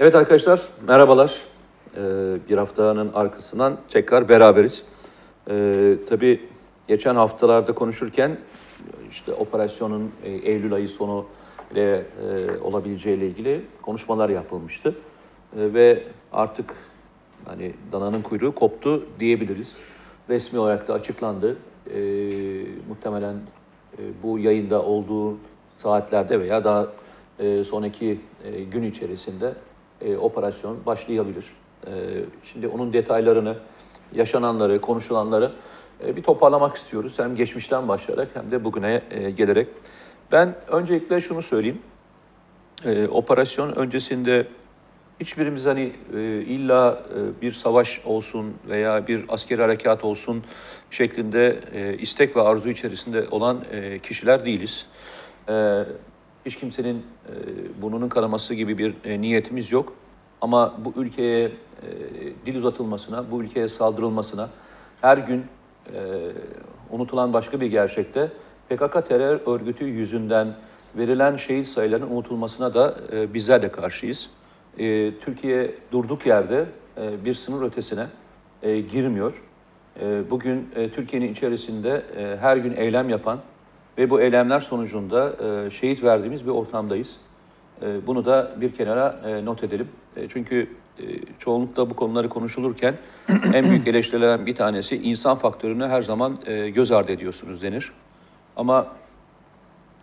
Evet arkadaşlar, merhabalar. Ee, bir haftanın arkasından tekrar beraberiz. Ee, tabii geçen haftalarda konuşurken işte operasyonun e, Eylül ayı sonu ile e, olabileceğiyle ilgili konuşmalar yapılmıştı. E, ve artık hani dananın kuyruğu koptu diyebiliriz. Resmi olarak da açıklandı. E, muhtemelen e, bu yayında olduğu saatlerde veya daha e, sonraki e, gün içerisinde e, operasyon başlayabilir. E, şimdi onun detaylarını, yaşananları, konuşulanları e, bir toparlamak istiyoruz. Hem geçmişten başlayarak hem de bugüne e, gelerek. Ben öncelikle şunu söyleyeyim. E, operasyon öncesinde hiçbirimiz hani e, illa e, bir savaş olsun veya bir askeri harekat olsun şeklinde e, istek ve arzu içerisinde olan e, kişiler değiliz. E, hiç kimsenin e, burnunun kanaması gibi bir e, niyetimiz yok. Ama bu ülkeye e, dil uzatılmasına, bu ülkeye saldırılmasına her gün e, unutulan başka bir gerçekte PKK terör örgütü yüzünden verilen şehit sayılarının unutulmasına da e, bizler de karşıyız. E, Türkiye durduk yerde e, bir sınır ötesine e, girmiyor. E, bugün e, Türkiye'nin içerisinde e, her gün eylem yapan ve bu eylemler sonucunda e, şehit verdiğimiz bir ortamdayız. E, bunu da bir kenara e, not edelim. E, çünkü e, çoğunlukla bu konuları konuşulurken en büyük eleştirilen bir tanesi insan faktörünü her zaman e, göz ardı ediyorsunuz denir. Ama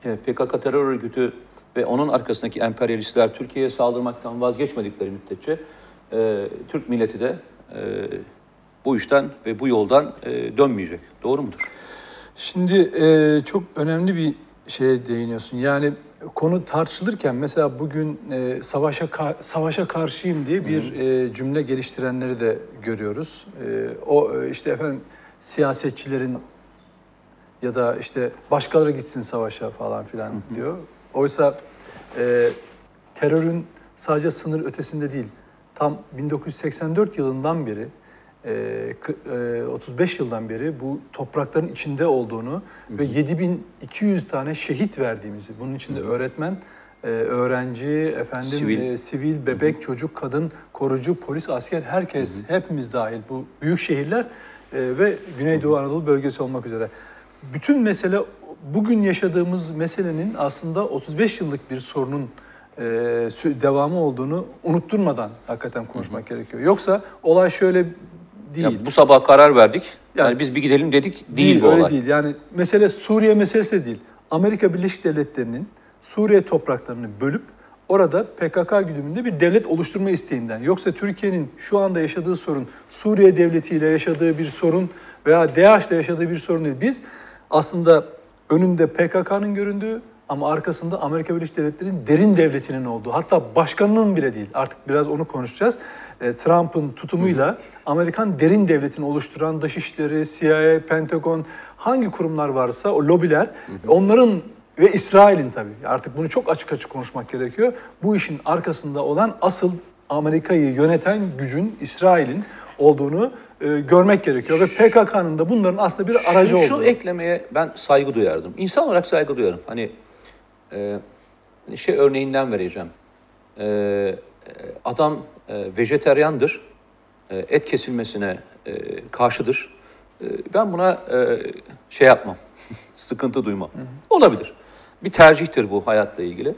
e, PKK terör örgütü ve onun arkasındaki emperyalistler Türkiye'ye saldırmaktan vazgeçmedikleri müddetçe e, Türk milleti de e, bu işten ve bu yoldan e, dönmeyecek. Doğru mudur? Şimdi e, çok önemli bir şeye değiniyorsun. Yani konu tartışılırken mesela bugün e, savaşa savaşa karşıyım diye bir e, cümle geliştirenleri de görüyoruz. E, o e, işte efendim siyasetçilerin ya da işte başkaları gitsin savaşa falan filan diyor. Oysa e, terörün sadece sınır ötesinde değil, tam 1984 yılından beri 35 e, e, yıldan beri bu toprakların içinde olduğunu ve 7200 tane şehit verdiğimizi, bunun içinde öğretmen, e, öğrenci, efendim sivil, e, sivil bebek, çocuk, kadın, korucu, polis, asker herkes, hepimiz dahil bu büyük şehirler ve Güneydoğu Anadolu bölgesi olmak üzere. Bütün mesele bugün yaşadığımız meselenin aslında 35 yıllık bir sorunun e, devamı olduğunu unutturmadan hakikaten konuşmak hı hı. gerekiyor. Yoksa olay şöyle değil. Ya bu sabah karar verdik. Yani, yani biz bir gidelim dedik. Değil, değil bu öyle olay. değil. Yani mesele Suriye meselesi de değil. Amerika Birleşik Devletleri'nin Suriye topraklarını bölüp orada PKK güdümünde bir devlet oluşturma isteğinden. Yoksa Türkiye'nin şu anda yaşadığı sorun Suriye devletiyle yaşadığı bir sorun veya DAEŞ'le yaşadığı bir sorun değil. Biz aslında önünde PKK'nın göründüğü ama arkasında Amerika Birleşik Devletleri'nin derin devletinin olduğu, hatta başkanının bile değil, artık biraz onu konuşacağız. E, Trump'ın tutumuyla Amerikan derin devletini oluşturan Dışişleri, CIA, Pentagon, hangi kurumlar varsa o lobiler, onların ve İsrail'in tabii artık bunu çok açık açık konuşmak gerekiyor. Bu işin arkasında olan asıl Amerika'yı yöneten gücün İsrail'in olduğunu e, görmek gerekiyor ve PKK'nın da bunların aslında bir aracı şu, olduğunu. Şu eklemeye ben saygı duyardım. İnsan olarak saygı duyarım. Hani e, şey örneğinden vereceğim. E, adam e, vejeteryandır, e, et kesilmesine e, karşıdır. E, ben buna e, şey yapmam, sıkıntı duymam. Hı hı. Olabilir. Bir tercihtir bu hayatla ilgili.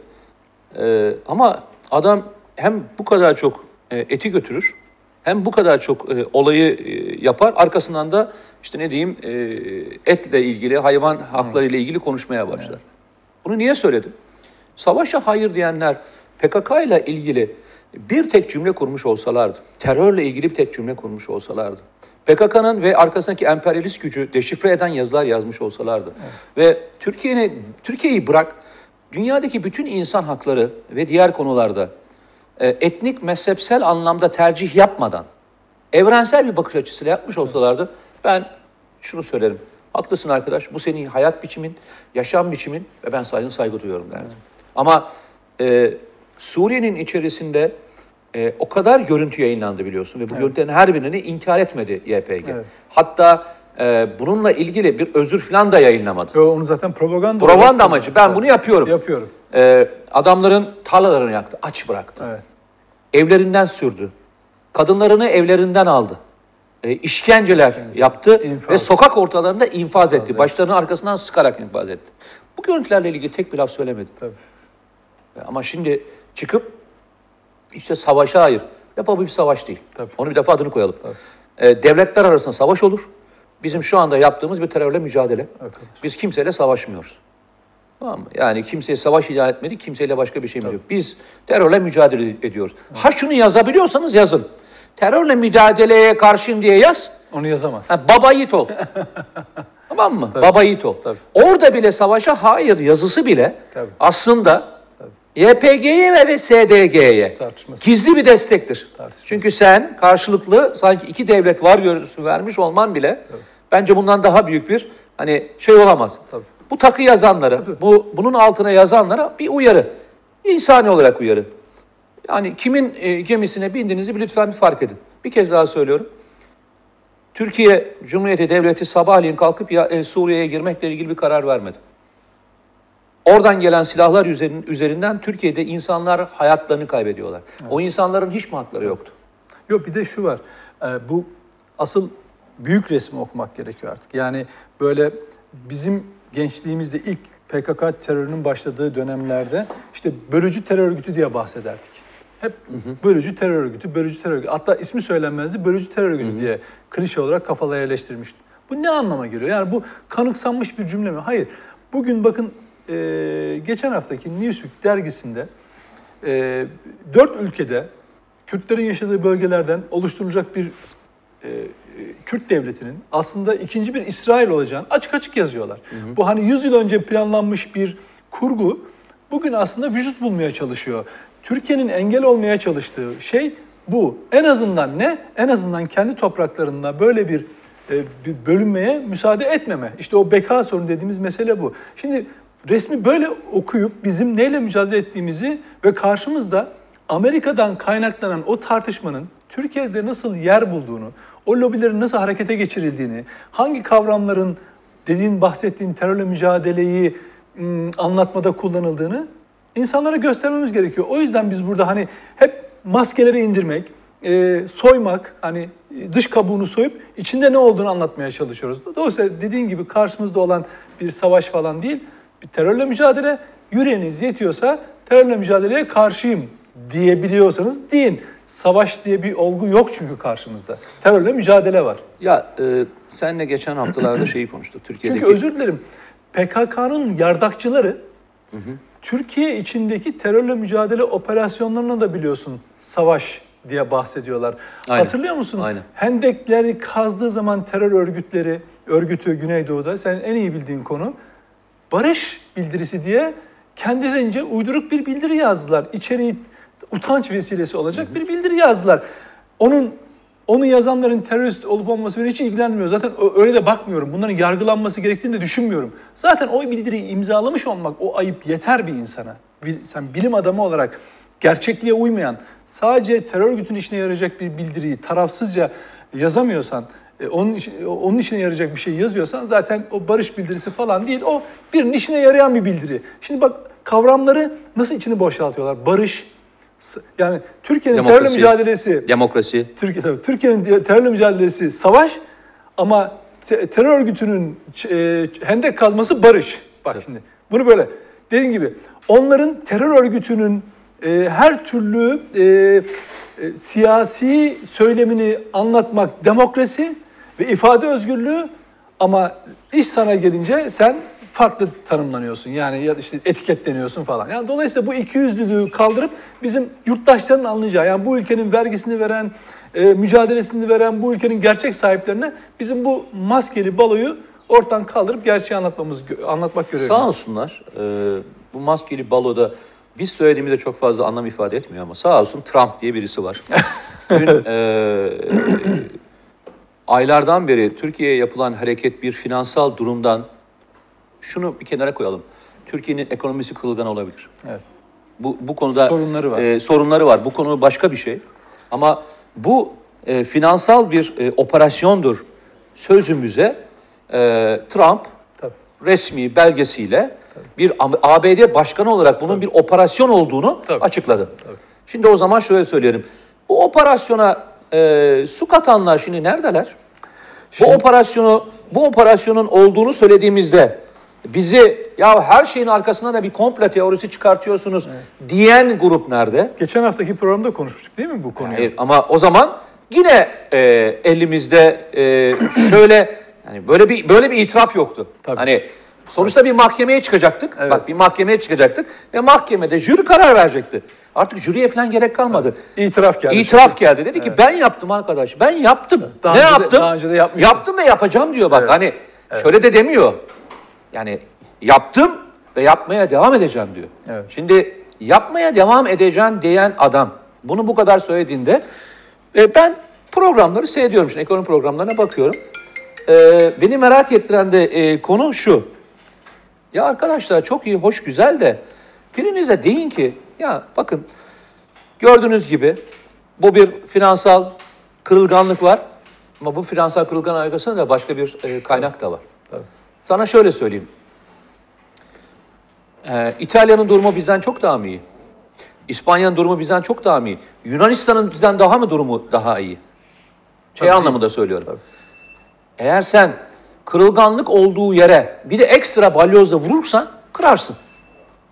E, ama adam hem bu kadar çok e, eti götürür, hem bu kadar çok e, olayı e, yapar, arkasından da işte ne diyeyim e, etle ilgili, hayvan hakları ile ilgili konuşmaya başlar. Evet. Bunu niye söyledim? Savaşa hayır diyenler PKK ile ilgili bir tek cümle kurmuş olsalardı, terörle ilgili bir tek cümle kurmuş olsalardı, PKK'nın ve arkasındaki emperyalist gücü deşifre eden yazılar yazmış olsalardı evet. ve Türkiye'yi Türkiye'yi bırak dünyadaki bütün insan hakları ve diğer konularda e, etnik mezhepsel anlamda tercih yapmadan evrensel bir bakış açısıyla yapmış olsalardı ben şunu söylerim. Haklısın arkadaş. Bu senin hayat biçimin, yaşam biçimin ve ben saygın saygı duyuyorum derdim. Evet. Ama e, Suriye'nin içerisinde e, o kadar görüntü yayınlandı biliyorsun ve bu evet. görüntülerin her birini inkar etmedi YPG. Evet. Hatta e, bununla ilgili bir özür falan da yayınlamadı. Yo, onu zaten propaganda. Propaganda amacı. Ben evet. bunu yapıyorum. Yapıyorum. E, adamların tarlalarını yaktı, aç bıraktı. Evet. evlerinden sürdü. Kadınlarını evlerinden aldı. E, işkenceler yaptı İnfaz. ve sokak ortalarında infaz, etti. etti. Başlarının arkasından sıkarak infaz etti. Bu görüntülerle ilgili tek bir laf söylemedi. Tabii. Ama şimdi çıkıp işte savaşa hayır. Defa bu bir savaş değil. Tabii. Onu bir defa adını koyalım. E, devletler arasında savaş olur. Bizim şu anda yaptığımız bir terörle mücadele. Arkadaş. Biz kimseyle savaşmıyoruz. Tamam mı? Yani kimseye savaş ilan etmedik, kimseyle başka bir şeyimiz yok. Biz terörle mücadele ediyoruz. Ha şunu yazabiliyorsanız yazın. Terörle mücadeleye karşıyım diye yaz. Onu yazamaz. Ha, baba yiğit ol. tamam mı? Baba yiğit ol. Tabii. Orada bile savaşa hayır yazısı bile Tabii. aslında YPG'ye ve SDG'ye gizli bir destektir. Çünkü sen karşılıklı sanki iki devlet var görüntüsü vermiş olman bile bence bundan daha büyük bir hani şey olamaz. Tabii. Bu takı yazanlara, bu bunun altına yazanlara bir uyarı. İnsani olarak uyarı. Yani kimin e, gemisine bindiğinizi bir lütfen fark edin. Bir kez daha söylüyorum. Türkiye Cumhuriyeti Devleti sabahleyin kalkıp ya, e, Suriye'ye girmekle ilgili bir karar vermedi. Oradan gelen silahlar üzerin- üzerinden Türkiye'de insanlar hayatlarını kaybediyorlar. O insanların hiç mi hakları yoktu? Yok bir de şu var. Ee, bu asıl büyük resmi okumak gerekiyor artık. Yani böyle bizim gençliğimizde ilk PKK terörünün başladığı dönemlerde işte bölücü terör örgütü diye bahsederdik. Hep bölücü terör örgütü, bölücü terör örgütü. Hatta ismi söylenmezdi, bölücü terör örgütü diye klişe olarak kafalara yerleştirmişti. Bu ne anlama geliyor? Yani bu kanıksanmış bir cümle mi? Hayır. Bugün bakın e, geçen haftaki Newsweek dergisinde e, dört ülkede Kürtlerin yaşadığı bölgelerden oluşturulacak bir e, e, Kürt devletinin aslında ikinci bir İsrail olacağını açık açık yazıyorlar. Bu hani 100 yıl önce planlanmış bir kurgu bugün aslında vücut bulmaya çalışıyor. Türkiye'nin engel olmaya çalıştığı şey bu. En azından ne? En azından kendi topraklarında böyle bir e, bir bölünmeye müsaade etmeme. İşte o beka sorunu dediğimiz mesele bu. Şimdi resmi böyle okuyup bizim neyle mücadele ettiğimizi ve karşımızda Amerika'dan kaynaklanan o tartışmanın Türkiye'de nasıl yer bulduğunu, o lobilerin nasıl harekete geçirildiğini, hangi kavramların dediğin bahsettiğin terörle mücadeleyi anlatmada kullanıldığını insanlara göstermemiz gerekiyor. O yüzden biz burada hani hep maskeleri indirmek, e, soymak, hani dış kabuğunu soyup içinde ne olduğunu anlatmaya çalışıyoruz. Dolayısıyla dediğin gibi karşımızda olan bir savaş falan değil, bir terörle mücadele. Yüreğiniz yetiyorsa terörle mücadeleye karşıyım diyebiliyorsanız deyin. Savaş diye bir olgu yok çünkü karşımızda. Terörle mücadele var. Ya e, senle geçen haftalarda şeyi konuştuk. Türkiye'deki Çünkü özür dilerim. PKK'nın yardakçıları Türkiye içindeki terörle mücadele operasyonlarına da biliyorsun savaş diye bahsediyorlar. Aynen. Hatırlıyor musun? Aynen. Hendekleri kazdığı zaman terör örgütleri, örgütü Güneydoğu'da senin en iyi bildiğin konu barış bildirisi diye kendilerince uyduruk bir bildiri yazdılar. İçeriği utanç vesilesi olacak bir bildiri yazdılar. Onun onu yazanların terörist olup olması beni hiç ilgilenmiyor. Zaten öyle de bakmıyorum. Bunların yargılanması gerektiğini de düşünmüyorum. Zaten o bildiriyi imzalamış olmak o ayıp yeter bir insana. Sen bilim adamı olarak gerçekliğe uymayan, sadece terör örgütünün işine yarayacak bir bildiriyi tarafsızca yazamıyorsan, e, onun, onun işine yarayacak bir şey yazıyorsan zaten o barış bildirisi falan değil. O birinin işine yarayan bir bildiri. Şimdi bak kavramları nasıl içini boşaltıyorlar. Barış, yani Türkiye'nin terörle mücadelesi, demokrasi, Türkiye Türkiye'nin terörle mücadelesi savaş ama te- terör örgütünün e, hendek kazması barış. Bak şimdi bunu böyle dediğim gibi onların terör örgütünün e, her türlü e, e, siyasi söylemini anlatmak demokrasi ve ifade özgürlüğü ama iş sana gelince sen farklı tanımlanıyorsun. Yani ya işte etiketleniyorsun falan. Yani dolayısıyla bu ikiyüzlülüğü kaldırıp bizim yurttaşların anlayacağı yani bu ülkenin vergisini veren, e, mücadelesini veren bu ülkenin gerçek sahiplerine bizim bu maskeli baloyu ortadan kaldırıp gerçeği anlatmamız anlatmak görevimiz. Sağ olsunlar. e, bu maskeli baloda biz söylediğimizde çok fazla anlam ifade etmiyor ama sağ olsun Trump diye birisi var. Dün e, aylardan beri Türkiye'ye yapılan hareket bir finansal durumdan şunu bir kenara koyalım. Türkiye'nin ekonomisi kırılgan olabilir. Evet. Bu, bu konuda Sorunları var. e, sorunları var. Bu konu başka bir şey. Ama bu e, finansal bir e, operasyondur sözümüze e, Trump Tabii. resmi belgesiyle bir ABD başkanı olarak bunun bir operasyon olduğunu Tabii. açıkladı. Tabii. Şimdi o zaman şöyle söyleyelim. Bu operasyona e, su katanlar şimdi neredeler? Bu operasyonu bu operasyonun olduğunu söylediğimizde bizi ya her şeyin arkasına da bir komple teorisi çıkartıyorsunuz diyen grup nerede? Geçen haftaki programda konuşmuştuk değil mi bu konuyu? Hayır, ama o zaman yine e, elimizde e, şöyle yani böyle bir böyle bir itiraf yoktu. Tabii. Hani sonuçta bir mahkemeye çıkacaktık. Evet. Bak bir mahkemeye çıkacaktık ve mahkemede jüri karar verecekti. Artık jüriye falan gerek kalmadı. İtiraf geldi. İtiraf geldi. Dedi ki ben yaptım arkadaş. Ben yaptım. Daha ne önce de- yaptım? daha önce de yapmıştım. Yaptım ve yapacağım diyor bak. Evet. Hani şöyle de demiyor. Yani yaptım ve yapmaya devam edeceğim diyor. Evet. Şimdi yapmaya devam edeceğim diyen adam bunu bu kadar söylediğinde e, ben programları seyrediyorum. Şimdi ekonomi programlarına bakıyorum. E, beni merak ettiren de e, konu şu. Ya arkadaşlar çok iyi, hoş, güzel de birinize deyin ki ya bakın gördüğünüz gibi bu bir finansal kırılganlık var ama bu finansal kırılgan arkasında da başka bir e, kaynak da var. Tabii. Sana şöyle söyleyeyim. Ee, İtalya'nın durumu bizden çok daha mı iyi? İspanya'nın durumu bizden çok daha mı iyi? Yunanistan'ın bizden daha mı durumu daha iyi? Şey Tabii. anlamında söylüyorum. Eğer sen kırılganlık olduğu yere bir de ekstra balyozla vurursan kırarsın.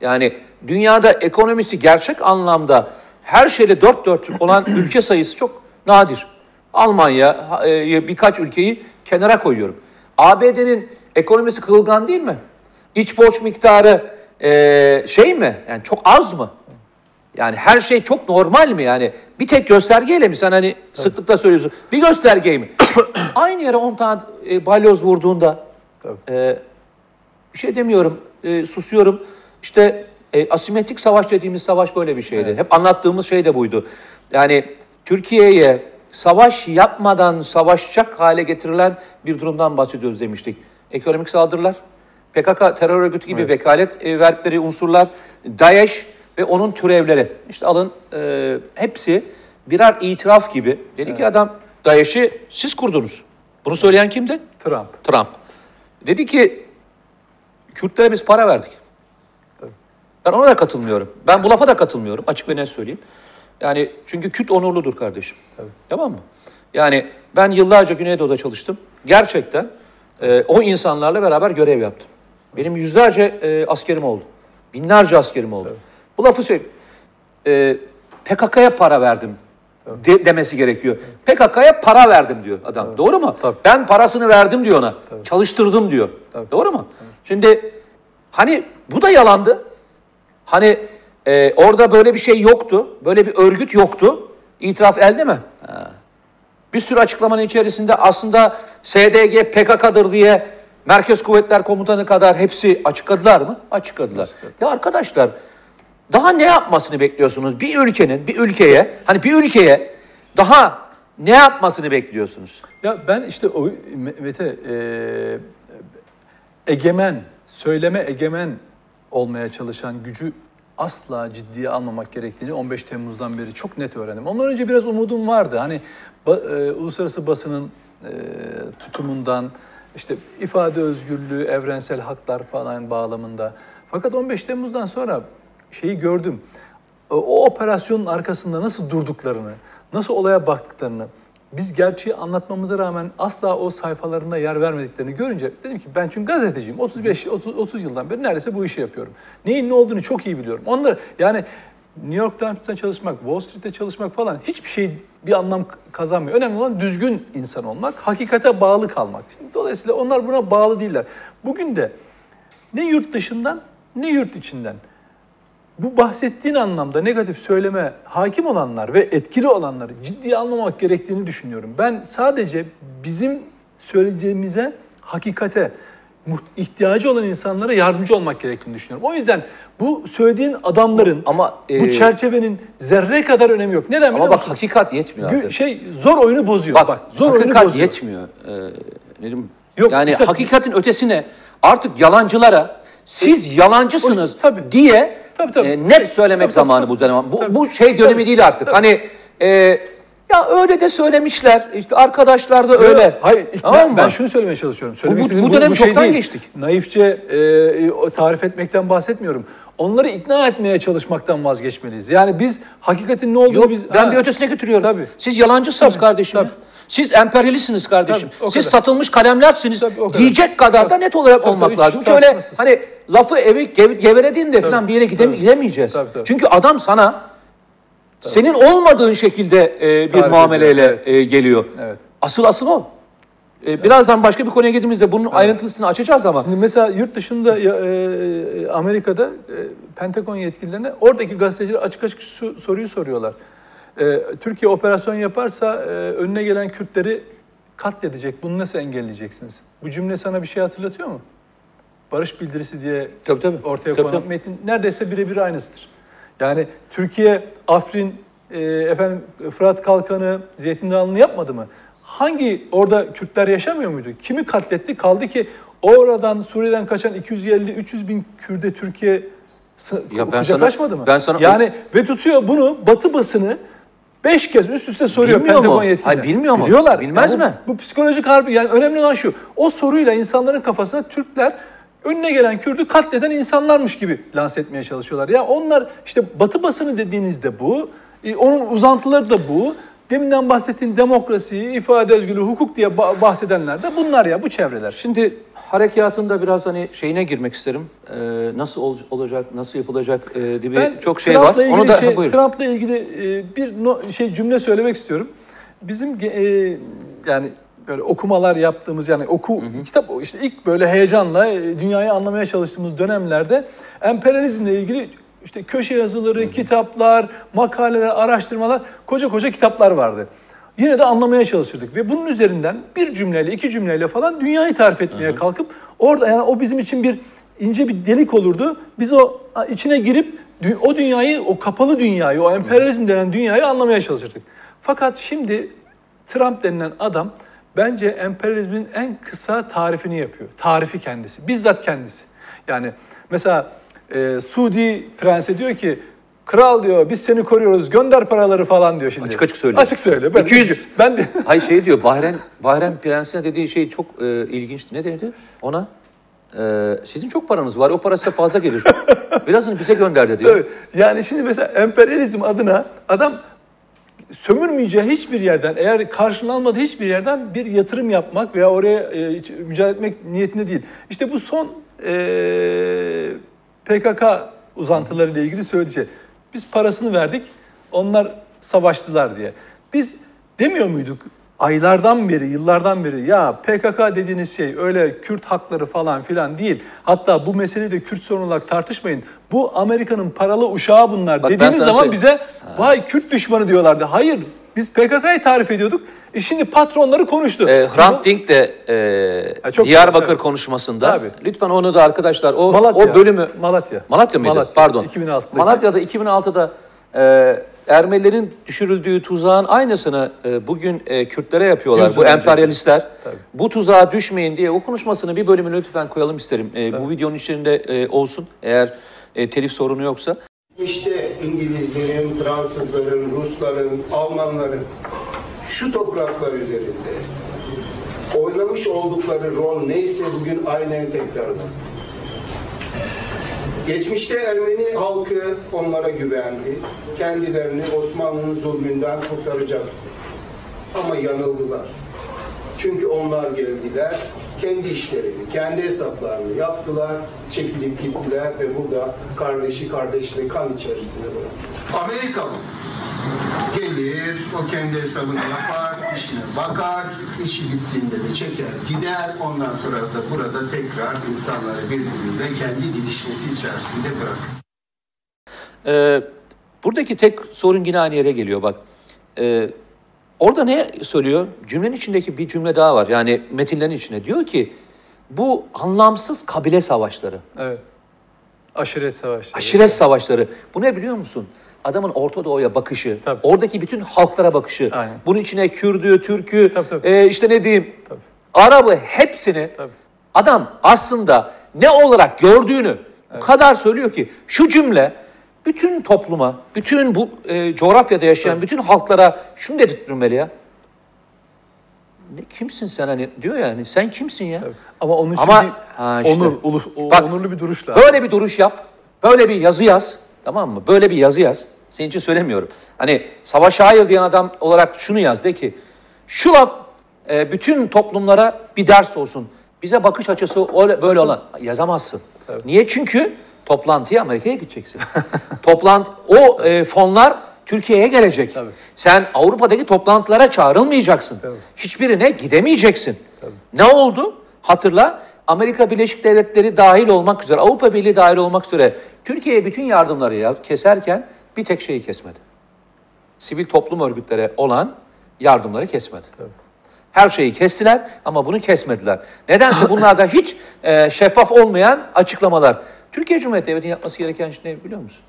Yani dünyada ekonomisi gerçek anlamda her şeyde dört dörtlük olan ülke sayısı çok nadir. Almanya, birkaç ülkeyi kenara koyuyorum. ABD'nin ekonomisi kırılgan değil mi? İç borç miktarı e, şey mi? Yani çok az mı? Yani her şey çok normal mi yani? Bir tek göstergeyle mi sen hani sıklıkla söylüyorsun? Bir göstergeyle mi? Aynı yere 10 tane e, balyoz vurduğunda Tabii. e, bir şey demiyorum, e, susuyorum. İşte e, asimetrik savaş dediğimiz savaş böyle bir şeydi. Hep anlattığımız şey de buydu. Yani Türkiye'ye savaş yapmadan savaşacak hale getirilen bir durumdan bahsediyoruz demiştik. Ekonomik saldırılar, PKK terör örgütü gibi vekalet e, verdikleri unsurlar, DAEŞ ve onun türevleri. İşte alın e, hepsi birer itiraf gibi. Dedi ki adam DAEŞ'i siz kurdunuz. Bunu söyleyen kimdi? Trump. Trump. Dedi ki Kürtlere biz para verdik. Ben ona da katılmıyorum. Ben bu lafa da katılmıyorum açık ve net söyleyeyim. Yani çünkü Kürt onurludur kardeşim. Tamam mı? Yani ben yıllarca Güneydoğu'da çalıştım. Gerçekten e, o insanlarla beraber görev yaptım. Benim yüzlerce e, askerim oldu. Binlerce askerim oldu. Bu lafı söyleyeyim. E, PKK'ya para verdim de- demesi gerekiyor. PKK'ya para verdim diyor adam. Doğru mu? Tabii. Ben parasını verdim diyor ona. Çalıştırdım diyor. Doğru mu? Şimdi hani bu da yalandı. Hani e, orada böyle bir şey yoktu. Böyle bir örgüt yoktu. İtiraf elde mi? Ha. Bir sürü açıklamanın içerisinde aslında SDG PKK'dır diye Merkez Kuvvetler Komutanı kadar hepsi açıkladılar mı? Açıkladılar. Ya arkadaşlar daha ne yapmasını bekliyorsunuz? Bir ülkenin, bir ülkeye, hani bir ülkeye daha ne yapmasını bekliyorsunuz? Ya ben işte o Mete e, egemen, söyleme egemen olmaya çalışan gücü asla ciddiye almamak gerektiğini 15 Temmuz'dan beri çok net öğrendim. Ondan önce biraz umudum vardı. Hani uluslararası basının e, tutumundan, işte ifade özgürlüğü, evrensel haklar falan bağlamında. Fakat 15 Temmuz'dan sonra şeyi gördüm. O, o operasyonun arkasında nasıl durduklarını, nasıl olaya baktıklarını, biz gerçeği anlatmamıza rağmen asla o sayfalarında yer vermediklerini görünce dedim ki ben çünkü gazeteciyim. 35 30, 30 yıldan beri neredeyse bu işi yapıyorum. Neyin ne olduğunu çok iyi biliyorum. Onları yani New York Times'ta çalışmak, Wall Street'te çalışmak falan hiçbir şey bir anlam kazanmıyor. Önemli olan düzgün insan olmak, hakikate bağlı kalmak. Şimdi dolayısıyla onlar buna bağlı değiller. Bugün de ne yurt dışından ne yurt içinden bu bahsettiğin anlamda negatif söyleme hakim olanlar ve etkili olanları ciddiye almamak gerektiğini düşünüyorum. Ben sadece bizim söyleyeceğimize hakikate ihtiyacı olan insanlara yardımcı olmak gerektiğini düşünüyorum. O yüzden bu söylediğin adamların Ama, bu e, çerçevenin zerre kadar önemi yok. Neden biliyor Ama bak musun? hakikat yetmiyor Gü- artık. şey zor oyunu bozuyor. Bak, Bak, zor oyunu hakikat bozuyor. yetmiyor. Ee, ne diyeyim? Yok, yani mesela- hakikatin ötesine artık yalancılara siz yalancısınız O- tabii. diye Tabii, tabii. e, net söylemek Tabii, zamanı tabii. bu zaman. Bu, Tabii. bu şey dönemi Tabii. değil artık. Hani e, Ya öyle de söylemişler. İşte arkadaşlar da öyle. Hayır, Tamam ben, mı? ben şunu söylemeye çalışıyorum. Söylemek bu- istediğim bu dönemi şey çoktan değil. geçtik. Naifçe e, tarif etmekten bahsetmiyorum. Onları ikna etmeye çalışmaktan vazgeçmeliyiz. Yani biz hakikatin ne olduğunu Yok, biz... ben Ha, bir ötesine götürüyorum. Tabii. Siz yalancısınız Tabii, kardeşim. tabii. Siz emperyalistsiniz kardeşim. Tabii, Siz satılmış kalemlersiniz. Tabii, kadar. Diyecek kadar da Tabii. net olarak Tabii, olmak tabii, lazım. Hiç öyle hani lafı evi gev, gevelediğinde falan bir yere tabii. gidemeyeceğiz. Tabii, tabii. Çünkü adam sana senin olmadığın şekilde e, bir Tarif muameleyle ediyor, evet. e, geliyor. Evet. Asıl asıl o. E, birazdan başka bir konuya girdiğimizde bunun ayrıntısını açacağız ama. Şimdi mesela yurt dışında ya, e, Amerika'da e, Pentagon yetkililerine oradaki gazeteciler açık açık şu soruyu soruyorlar. E, Türkiye operasyon yaparsa e, önüne gelen Kürtleri katledecek. Bunu nasıl engelleyeceksiniz? Bu cümle sana bir şey hatırlatıyor mu? Barış bildirisi diye Tabii, tabii. ortaya Tabii, konan tabii. metin neredeyse birebir aynısıdır. Yani Türkiye Afrin, e, efendim Fırat Kalkanı, Zeytin Dağı'nı yapmadı mı? Hangi orada Kürtler yaşamıyor muydu? Kimi katletti? Kaldı ki oradan Suriye'den kaçan 250-300 bin Kürde Türkiye Ya ben kucaklaşmadı sana- mı? ben sana- yani ve tutuyor bunu Batı basını beş kez üst üste soruyor Bilmiyor Pentagon mu? yetkililer. Hayır, bilmiyor mu? Biliyorlar. Bilmez Yani bu- mi? bu psikolojik harbi yani önemli olan şu. O soruyla insanların kafasına Türkler önüne gelen Kürdü katleden insanlarmış gibi lanse etmeye çalışıyorlar. Ya onlar işte Batı basını dediğinizde bu, e, onun uzantıları da bu. Deminden bahsettiğin demokrasi, ifade özgürlüğü, hukuk diye ba- bahsedenler de bunlar ya bu çevreler. Şimdi harekatında biraz hani şeyine girmek isterim. Ee, nasıl ol- olacak, nasıl yapılacak e, gibi Ben çok şey var. Onu da şey. Trump'la ilgili e, bir no- şey cümle söylemek istiyorum. Bizim e, yani böyle okumalar yaptığımız yani oku kitap işte ilk böyle heyecanla e, dünyayı anlamaya çalıştığımız dönemlerde emperyalizmle ilgili işte köşe yazıları, kitaplar, makaleler, araştırmalar, koca koca kitaplar vardı. Yine de anlamaya çalışırdık ve bunun üzerinden bir cümleyle, iki cümleyle falan dünyayı tarif etmeye kalkıp orada yani o bizim için bir ince bir delik olurdu. Biz o içine girip o dünyayı, o kapalı dünyayı, o emperyalizm denen dünyayı anlamaya çalışırdık. Fakat şimdi Trump denilen adam bence emperyalizmin en kısa tarifini yapıyor. Tarifi kendisi, bizzat kendisi. Yani mesela e, Suudi prense diyor ki Kral diyor biz seni koruyoruz gönder paraları falan diyor şimdi. Açık açık söylüyor. Açık söylüyor. Ben 200. Ben de Hayır şey diyor, Bahreyn, Bahreyn prensine dediği şey çok e, ilginçti. Ne dedi ona? E, sizin çok paranız var, o para size fazla gelir. Birazını bize gönder dedi. Tabii. Yani şimdi mesela emperyalizm adına adam sömürmeyeceği hiçbir yerden, eğer karşılığını almadığı hiçbir yerden bir yatırım yapmak veya oraya e, mücadele etmek niyetinde değil. İşte bu son e, PKK uzantılarıyla ilgili söylediği şey. Biz parasını verdik, onlar savaştılar diye. Biz demiyor muyduk aylardan beri, yıllardan beri ya PKK dediğiniz şey öyle Kürt hakları falan filan değil. Hatta bu meseleyi de Kürt sorunu olarak tartışmayın. Bu Amerika'nın paralı uşağı bunlar Bak sana zaman söyleyeyim. bize vay Kürt düşmanı diyorlardı. Hayır biz PKK'yı tarif ediyorduk. E şimdi patronları konuştu. E, Hrant Dink de e, çok Diyarbakır güzel. konuşmasında, Tabii. lütfen onu da arkadaşlar o, Malatya. o bölümü Malatya. Malatya mıydı? Malatya, Pardon. 2006'daki. Malatya'da 2006'da e, Ermenilerin düşürüldüğü tuzağın aynısını e, bugün e, Kürtlere yapıyorlar. Yüz Bu emperyalistler. Tabii. Bu tuzağa düşmeyin diye o konuşmasını bir bölümünü lütfen koyalım isterim. E, bu videonun içinde e, olsun eğer e, telif sorunu yoksa. İşte İngilizlerin, Fransızların, Rusların, Almanların şu topraklar üzerinde oynamış oldukları rol neyse bugün aynen tekrarlanıyor. Geçmişte Ermeni halkı onlara güvendi. Kendilerini Osmanlı'nın zulmünden kurtaracak. Ama yanıldılar. Çünkü onlar geldiler, kendi işlerini, kendi hesaplarını yaptılar, çekilip gittiler ve burada kardeşi kardeşle kan içerisinde bıraktı. Amerikalı gelir, o kendi hesabını yapar, işine bakar, işi bittiğinde de çeker, gider. Ondan sonra da burada tekrar insanları birbiriyle kendi didişmesi içerisinde bırakır. Ee, buradaki tek sorun yine aynı yere geliyor bak. Ee, orada ne söylüyor? Cümlenin içindeki bir cümle daha var. Yani metinlerin içinde. Diyor ki bu anlamsız kabile savaşları, Evet. Aşiret savaşları. aşiret savaşları. Bu ne biliyor musun? Adamın Orta Doğu'ya bakışı, Tabii. oradaki bütün halklara bakışı, Aynen. bunun içine Kürdü, Türk'ü, Tabii, tabii. e, işte ne diyeyim, Tabii. Arap'ı hepsini Tabii. adam aslında ne olarak gördüğünü o kadar söylüyor ki şu cümle bütün topluma, bütün bu e, coğrafyada yaşayan bütün halklara şunu dedirtmeli ya. Ne, kimsin sen hani diyor yani sen kimsin ya? Ama onun için Ama- bir Ha işte. onur, ulus, o- Bak, onurlu bir duruş lazım. Böyle bir duruş yap. Böyle bir yazı yaz. Tamam mı? Böyle bir yazı yaz. Senin için söylemiyorum. Hani savaş hayır diyen adam olarak şunu yaz de ki şu laf e, bütün toplumlara bir ders olsun. Bize bakış açısı öyle, böyle olan yazamazsın. Niye? Çünkü toplantıya Amerika'ya gideceksin. Toplantı o e, fonlar Türkiye'ye gelecek. Tabii. Sen Avrupa'daki toplantılara çağrılmayacaksın. Tabii. Hiçbirine gidemeyeceksin. Ne oldu? Hatırla. Amerika Birleşik Devletleri dahil olmak üzere, Avrupa Birliği dahil olmak üzere Türkiye'ye bütün yardımları ya- keserken bir tek şeyi kesmedi. Sivil toplum örgütlere olan yardımları kesmedi. Her şeyi kestiler ama bunu kesmediler. Nedense bunlarda hiç e, şeffaf olmayan açıklamalar. Türkiye Cumhuriyeti Devleti'nin yapması gereken şey ne biliyor musun?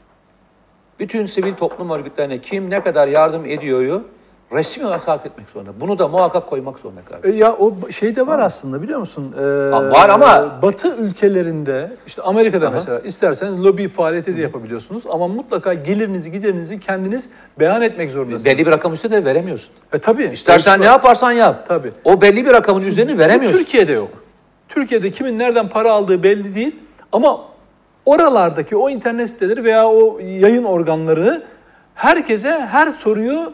Bütün sivil toplum örgütlerine kim ne kadar yardım ediyoryu resmi olarak takip etmek zorunda. Bunu da muhakkak koymak zorunda kardeşim. E, Ya o şey de var aslında biliyor musun? Ee, var ama- Batı ülkelerinde işte Amerika'da mesela isterseniz lobi faaliyeti de yapabiliyorsunuz ama mutlaka gelirinizi giderinizi kendiniz beyan etmek zorundasınız. Belli bir rakam üstü de veremiyorsun. E tabii. İstersen Ölçü ne var. yaparsan yap. Tabii. O belli bir rakamın üzerine veremiyorsun. Türkiye'de yok. Türkiye'de kimin nereden para aldığı belli değil ama oralardaki o internet siteleri veya o yayın organları herkese her soruyu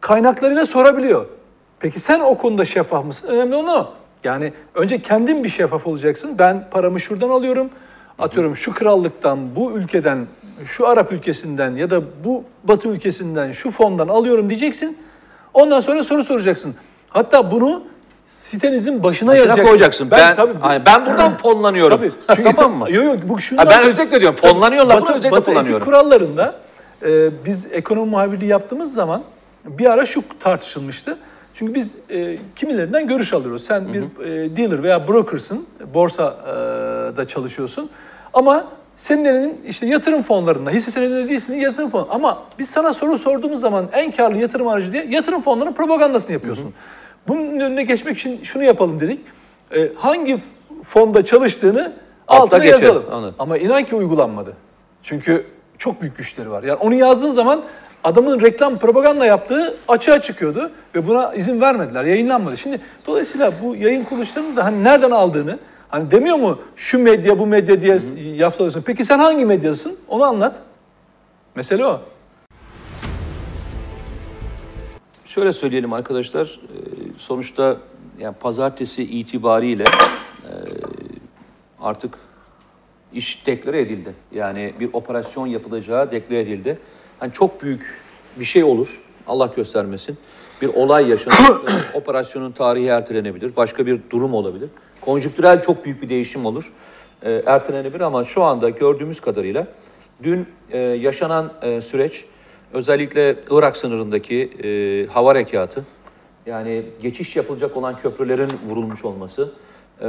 kaynaklarıyla sorabiliyor. Peki sen o konuda şeffaf mısın? Önemli olan o. Yani önce kendin bir şeffaf olacaksın. Ben paramı şuradan alıyorum. Atıyorum şu krallıktan, bu ülkeden, şu Arap ülkesinden ya da bu Batı ülkesinden, şu fondan alıyorum diyeceksin. Ondan sonra soru soracaksın. Hatta bunu sitenizin başına, Başına yazacaksın. koyacaksın. Ben, tabii, Hani ben buradan fonlanıyorum. Tabii. Çünkü, tamam mı? Yok yok bu şundan, Ha, ben özellikle diyorum. Fonlanıyor lafını Batı, özellikle Batı etik kullanıyorum. kurallarında e, biz ekonomi muhabirliği yaptığımız zaman bir ara şu tartışılmıştı. Çünkü biz e, kimilerinden görüş alıyoruz. Sen bir e, dealer veya brokersın, borsada çalışıyorsun. Ama senin elinin işte yatırım fonlarında, hisse senedinde değilsin, yatırım fonu. Ama biz sana soru sorduğumuz zaman en karlı yatırım aracı diye yatırım fonlarının propagandasını yapıyorsun. Bunun önüne geçmek için şunu yapalım dedik. E, hangi fonda çalıştığını Altta altına geçelim, yazalım. anladım. Ama inan ki uygulanmadı. Çünkü çok büyük güçleri var. Yani onu yazdığın zaman adamın reklam propaganda yaptığı açığa çıkıyordu ve buna izin vermediler, yayınlanmadı. Şimdi dolayısıyla bu yayın kuruluşlarının da hani nereden aldığını, hani demiyor mu şu medya bu medya diye yaftalıyorsun. Peki sen hangi medyasın? Onu anlat. Mesele o. Şöyle söyleyelim arkadaşlar. e, Sonuçta yani pazartesi itibariyle e, artık iş deklare edildi. Yani bir operasyon yapılacağı deklare edildi. Hani çok büyük bir şey olur. Allah göstermesin. Bir olay yaşanır. Operasyonun tarihi ertelenebilir. Başka bir durum olabilir. Konjüktürel çok büyük bir değişim olur. E, ertelenebilir ama şu anda gördüğümüz kadarıyla dün e, yaşanan e, süreç özellikle Irak sınırındaki e, hava harekatı yani geçiş yapılacak olan köprülerin vurulmuş olması, e,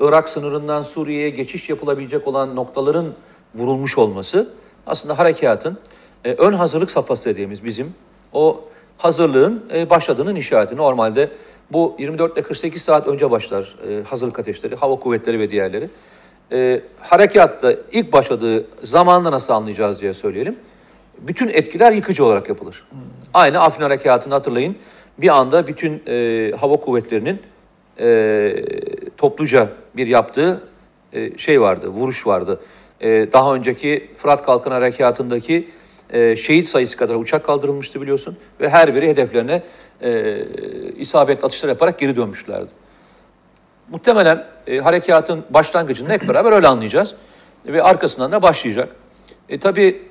Irak sınırından Suriye'ye geçiş yapılabilecek olan noktaların vurulmuş olması aslında harekatın e, ön hazırlık safhası dediğimiz bizim o hazırlığın e, başladığının işareti. Normalde bu 24 ile 48 saat önce başlar e, hazırlık ateşleri, hava kuvvetleri ve diğerleri. E, harekatta ilk başladığı zamanda nasıl anlayacağız diye söyleyelim. Bütün etkiler yıkıcı olarak yapılır. Aynı Afrin Harekatı'nı hatırlayın. Bir anda bütün e, hava kuvvetlerinin e, topluca bir yaptığı e, şey vardı, vuruş vardı. E, daha önceki Fırat Kalkın Harekatı'ndaki e, şehit sayısı kadar uçak kaldırılmıştı biliyorsun. Ve her biri hedeflerine e, isabet atışlar yaparak geri dönmüşlerdi. Muhtemelen e, harekatın başlangıcını hep beraber öyle anlayacağız. Ve arkasından da başlayacak. E, tabii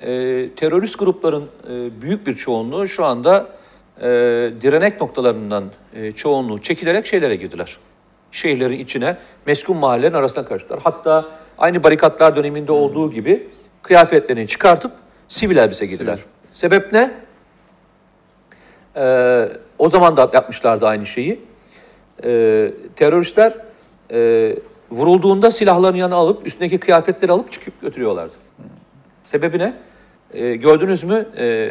e, terörist grupların e, büyük bir çoğunluğu şu anda e, direnek noktalarından e, çoğunluğu çekilerek şeylere girdiler. Şehirlerin içine, meskun mahallelerin arasına karıştılar. Hatta aynı barikatlar döneminde olduğu gibi kıyafetlerini çıkartıp sivil elbise giydiler. Sebep ne? Ee, o zaman da yapmışlardı aynı şeyi. Ee, teröristler e, vurulduğunda silahlarını yanına alıp üstündeki kıyafetleri alıp çıkıp götürüyorlardı. Sebebi ne? Ee, gördünüz mü? Ee,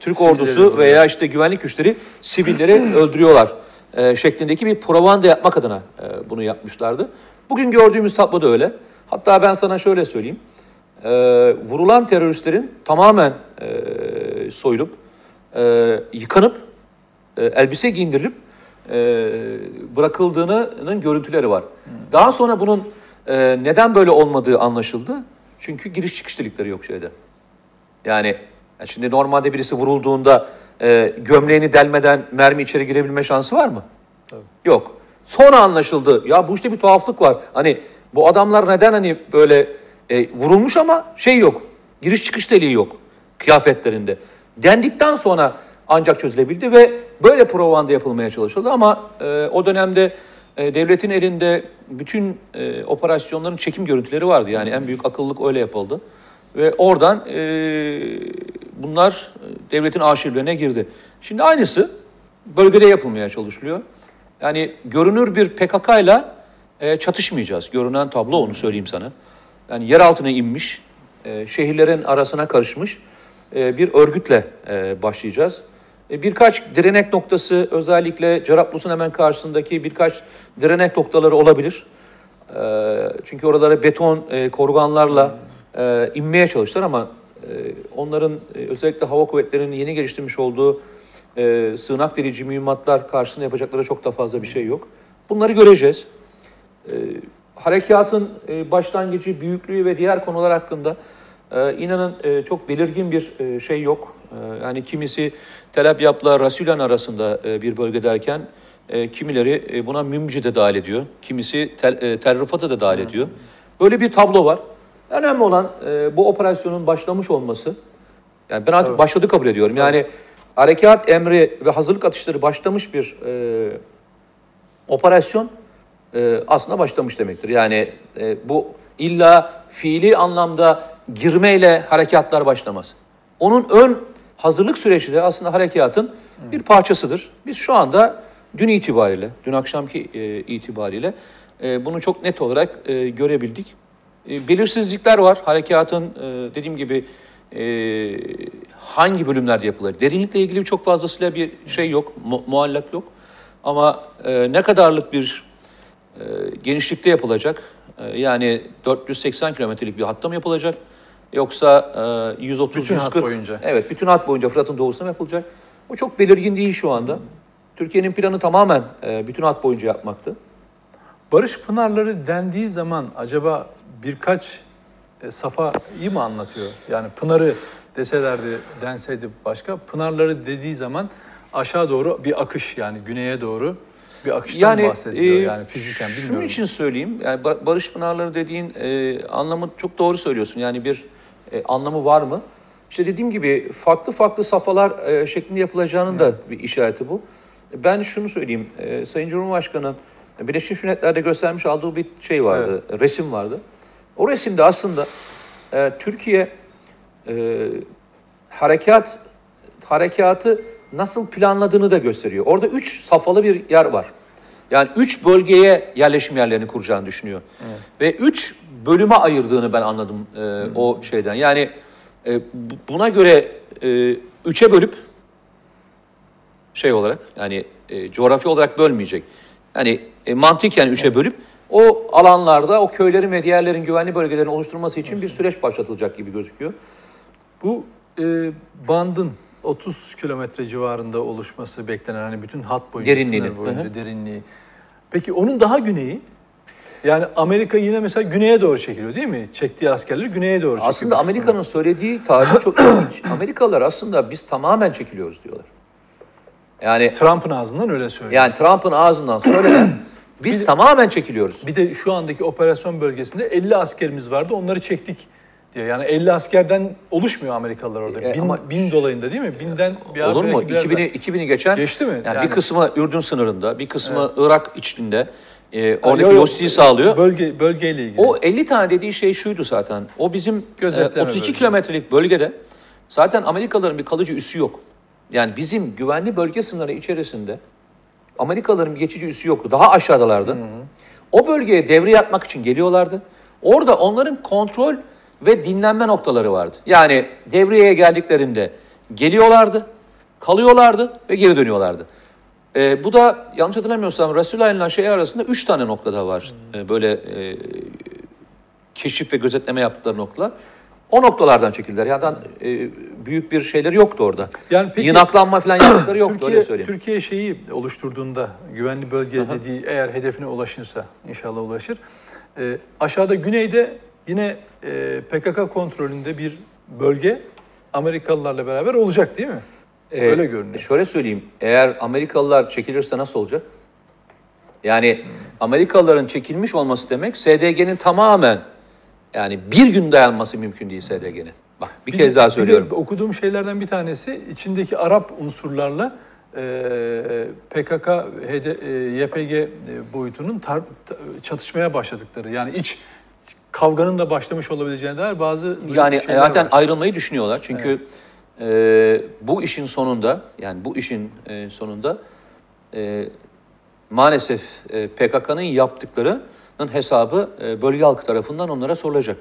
Türk ordusu veya işte güvenlik güçleri sivilleri öldürüyorlar e, şeklindeki bir propaganda yapmak adına e, bunu yapmışlardı. Bugün gördüğümüz tablo da öyle. Hatta ben sana şöyle söyleyeyim. e, vurulan teröristlerin tamamen e, soyulup, e, yıkanıp, e, elbise giyindirilip e, bırakıldığının görüntüleri var. Daha sonra bunun e, neden böyle olmadığı anlaşıldı. Çünkü giriş çıkış delikleri yok şeyde. Yani şimdi normalde birisi vurulduğunda e, gömleğini delmeden mermi içeri girebilme şansı var mı? Yok. Sonra anlaşıldı. Ya bu işte bir tuhaflık var. Hani bu adamlar neden hani böyle e, vurulmuş ama şey yok. Giriş çıkış deliği yok kıyafetlerinde. Dendikten sonra ancak çözülebildi ve böyle propaganda yapılmaya çalışıldı ama e, o dönemde e, devletin elinde bütün e, operasyonların çekim görüntüleri vardı. Yani en büyük akıllılık öyle yapıldı. Ve oradan e, bunlar devletin arşivlerine girdi. Şimdi aynısı bölgede yapılmaya çalışılıyor. Yani görünür bir PKK ile çatışmayacağız. Görünen tablo onu söyleyeyim sana. Yani yer altına inmiş, şehirlerin arasına karışmış bir örgütle başlayacağız. E, birkaç direnek noktası özellikle Cerablus'un hemen karşısındaki birkaç direnek noktaları olabilir. E, çünkü oralara beton e, korganlarla e, inmeye çalıştılar ama onların özellikle hava kuvvetlerinin yeni geliştirmiş olduğu sığınak delici mühimmatlar karşısında yapacakları çok da fazla bir şey yok. Bunları göreceğiz. Harekatın başlangıcı, büyüklüğü ve diğer konular hakkında inanın çok belirgin bir şey yok. Yani kimisi Tel Abyad'la Rasulan arasında e, bir bölge derken e, kimileri e, buna Mümci de dahil ediyor. Kimisi tel, e, Tel da dahil ediyor. Böyle bir tablo var. Önemli olan e, bu operasyonun başlamış olması. Yani ben artık Tabii. başladı kabul ediyorum. Yani harekat emri ve hazırlık atışları başlamış bir e, operasyon e, aslında başlamış demektir. Yani e, bu illa fiili anlamda girmeyle harekatlar başlamaz. Onun ön hazırlık süreci de aslında harekatın bir parçasıdır. Biz şu anda dün itibariyle, dün akşamki e, itibariyle e, bunu çok net olarak e, görebildik. E, belirsizlikler var. Harekatın e, dediğim gibi e, hangi bölümlerde yapılır? Derinlikle ilgili çok fazlasıyla bir şey yok, mu- muallak yok. Ama e, ne kadarlık bir e, genişlikte yapılacak? E, yani 480 kilometrelik bir hatta mı yapılacak? Yoksa e, 130 Bütün hat 140 boyunca. Evet, bütün hat boyunca Fırat'ın doğusuna yapılacak? O çok belirgin değil şu anda. Türkiye'nin planı tamamen e, bütün hat boyunca yapmaktı. Barış Pınarları dendiği zaman acaba birkaç e, safayı mı anlatıyor? Yani Pınarı deselerdi, denseydi başka. Pınarları dediği zaman aşağı doğru bir akış yani güneye doğru bir akıştan Yani bahsediliyor. e, yani fiziken Şunun bilmiyorum. için söyleyeyim, yani Ba- Barış Pınarları dediğin e, anlamı çok doğru söylüyorsun. Yani bir e, anlamı var mı? İşte dediğim gibi farklı farklı safhalar e, şeklinde yapılacağının da bir işareti bu. Ben şunu söyleyeyim, e, Sayın Cumhurbaşkanı'nın Birleşmiş Milletler'de göstermiş olduğu bir şey vardı, resim vardı. O resimde aslında e, Türkiye e, harekat harekatı nasıl planladığını da gösteriyor. Orada üç safhalı bir yer var. Yani üç bölgeye yerleşim yerlerini kuracağını düşünüyor. Ve üç bölüme ayırdığını ben anladım e, o şeyden. Yani e, bu- buna göre e, üçe bölüp şey olarak yani e, coğrafi olarak bölmeyecek. Yani e, mantıken üçe bölüp o alanlarda o köylerin ve diğerlerin güvenli bölgelerin oluşturulması için bir süreç başlatılacak gibi gözüküyor. Bu e, bandın 30 kilometre civarında oluşması beklenen hani bütün hat boyunca, Derinliğini, sınır boyunca derinliği. Peki onun daha güneyi? Yani Amerika yine mesela güneye doğru çekiliyor değil mi? Çektiği askerleri güneye doğru çekiyor. Aslında Amerika'nın söylediği tarih çok ilginç. Amerikalılar aslında biz tamamen çekiliyoruz diyorlar. Yani Trump'ın ağzından öyle söylüyor. yani Trump'ın ağzından söylenen biz tamamen çekiliyoruz. Bir de şu andaki operasyon bölgesinde 50 askerimiz vardı onları çektik diyor. Yani 50 askerden oluşmuyor Amerikalılar orada. E, bin, ama- bin dolayında değil mi? Binden bir Olur mu? belki biraz 2000'i 2000'i geçen Geçti mi? Yani, Yani- bir kısmı Ürdün sınırında, bir kısmı Irak içinde. E, oradaki lojistiği sağlıyor. Bölge, bölgeyle ilgili. O 50 tane dediği şey şuydu zaten. O bizim e, Gözetleme 32 bölge. kilometrelik bölgede zaten Amerikalıların bir kalıcı üssü yok. Yani bizim güvenli bölge sınırları içerisinde Amerikalıların bir geçici üssü yoktu. Daha aşağıdalardı. O bölgeye devre yapmak için geliyorlardı. Orada onların kontrol ve dinlenme noktaları vardı. Yani devreye geldiklerinde geliyorlardı, kalıyorlardı ve geri dönüyorlardı. Ee, bu da yanlış hatırlamıyorsam Resulullah ile şey arasında üç tane noktada var. Ee, böyle e, keşif ve gözetleme yaptıkları noktalar. O noktalardan çekildiler. Yani e, büyük bir şeyleri yoktu orada. Yani peki- Yınaklanma falan yaptıkları yoktu Türkiye, öyle söyleyeyim. Türkiye şeyi oluşturduğunda güvenli bölge dediği eğer hedefine ulaşırsa inşallah ulaşır. Ee, aşağıda güneyde yine e, PKK kontrolünde bir bölge Amerikalılarla beraber olacak değil mi? Ee, Öyle görünüyor. Şöyle söyleyeyim. Eğer Amerikalılar çekilirse nasıl olacak? Yani Amerikalıların çekilmiş olması demek SDG'nin tamamen yani bir gün dayanması mümkün değil SDG'nin. Bak bir, Bir kez daha bir söylüyorum. okuduğum şeylerden bir tanesi içindeki Arap unsurlarla e, PKK, HD, e, YPG e, boyutunun tar- ta- çatışmaya başladıkları. Yani iç kavganın da başlamış olabileceğine dair bazı Yani zaten var. ayrılmayı düşünüyorlar. Çünkü e, bu işin sonunda yani bu işin e, sonunda e, maalesef e, PKK'nın yaptıklarının hesabı e, bölge halkı tarafından onlara sorulacak.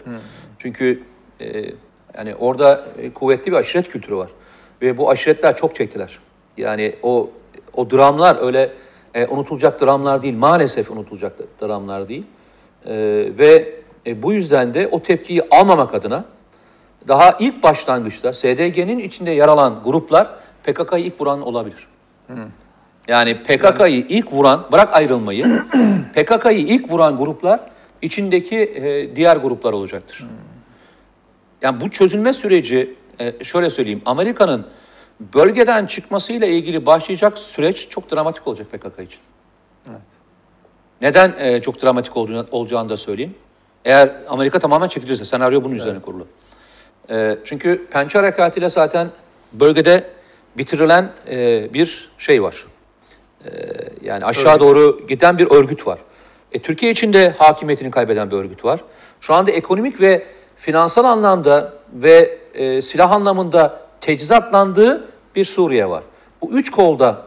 Çünkü e, yani orada e, kuvvetli bir aşiret kültürü var ve bu aşiretler çok çektiler. Yani o o dramlar öyle e, unutulacak dramlar değil, maalesef unutulacak dramlar değil. E, ve e, bu yüzden de o tepkiyi almamak adına daha ilk başlangıçta SDG'nin içinde yer alan gruplar PKK'yı ilk vuran olabilir. Yani PKK'yı ilk vuran, bırak ayrılmayı, PKK'yı ilk vuran gruplar içindeki e, diğer gruplar olacaktır. Yani bu çözülme süreci, e, şöyle söyleyeyim, Amerika'nın bölgeden çıkmasıyla ilgili başlayacak süreç çok dramatik olacak PKK için. Neden e, çok dramatik olduğunu, olacağını da söyleyeyim. Eğer Amerika tamamen çekilirse, senaryo bunun üzerine kurulu. E, çünkü Pençe Harekatı ile zaten bölgede bitirilen e, bir şey var. E, yani aşağı doğru giden bir örgüt var. E, Türkiye içinde hakimiyetini kaybeden bir örgüt var. Şu anda ekonomik ve finansal anlamda ve e, silah anlamında tecizatlandığı bir Suriye var. Bu üç kolda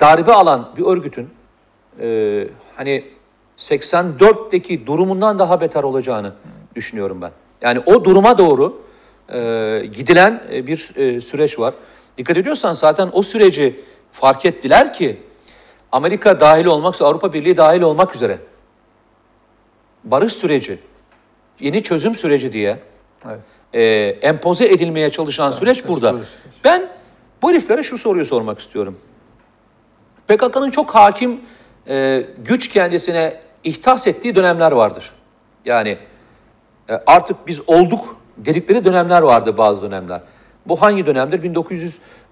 darbe alan bir örgütün e, hani 84'teki durumundan daha beter olacağını düşünüyorum ben. Yani o duruma doğru e, gidilen e, bir e, süreç var. Dikkat ediyorsan zaten o süreci fark ettiler ki Amerika dahil olmaksa Avrupa Birliği dahil olmak üzere barış süreci, yeni çözüm süreci diye Evet. e, empoze edilmeye çalışan süreç evet, burada. barış süreci. Ben bu heriflere şu soruyu sormak istiyorum. PKK'nın çok hakim e, güç kendisine ihtas ettiği dönemler vardır. Yani e, artık biz olduk dedikleri dönemler vardı bazı dönemler. Bu hangi dönemdir?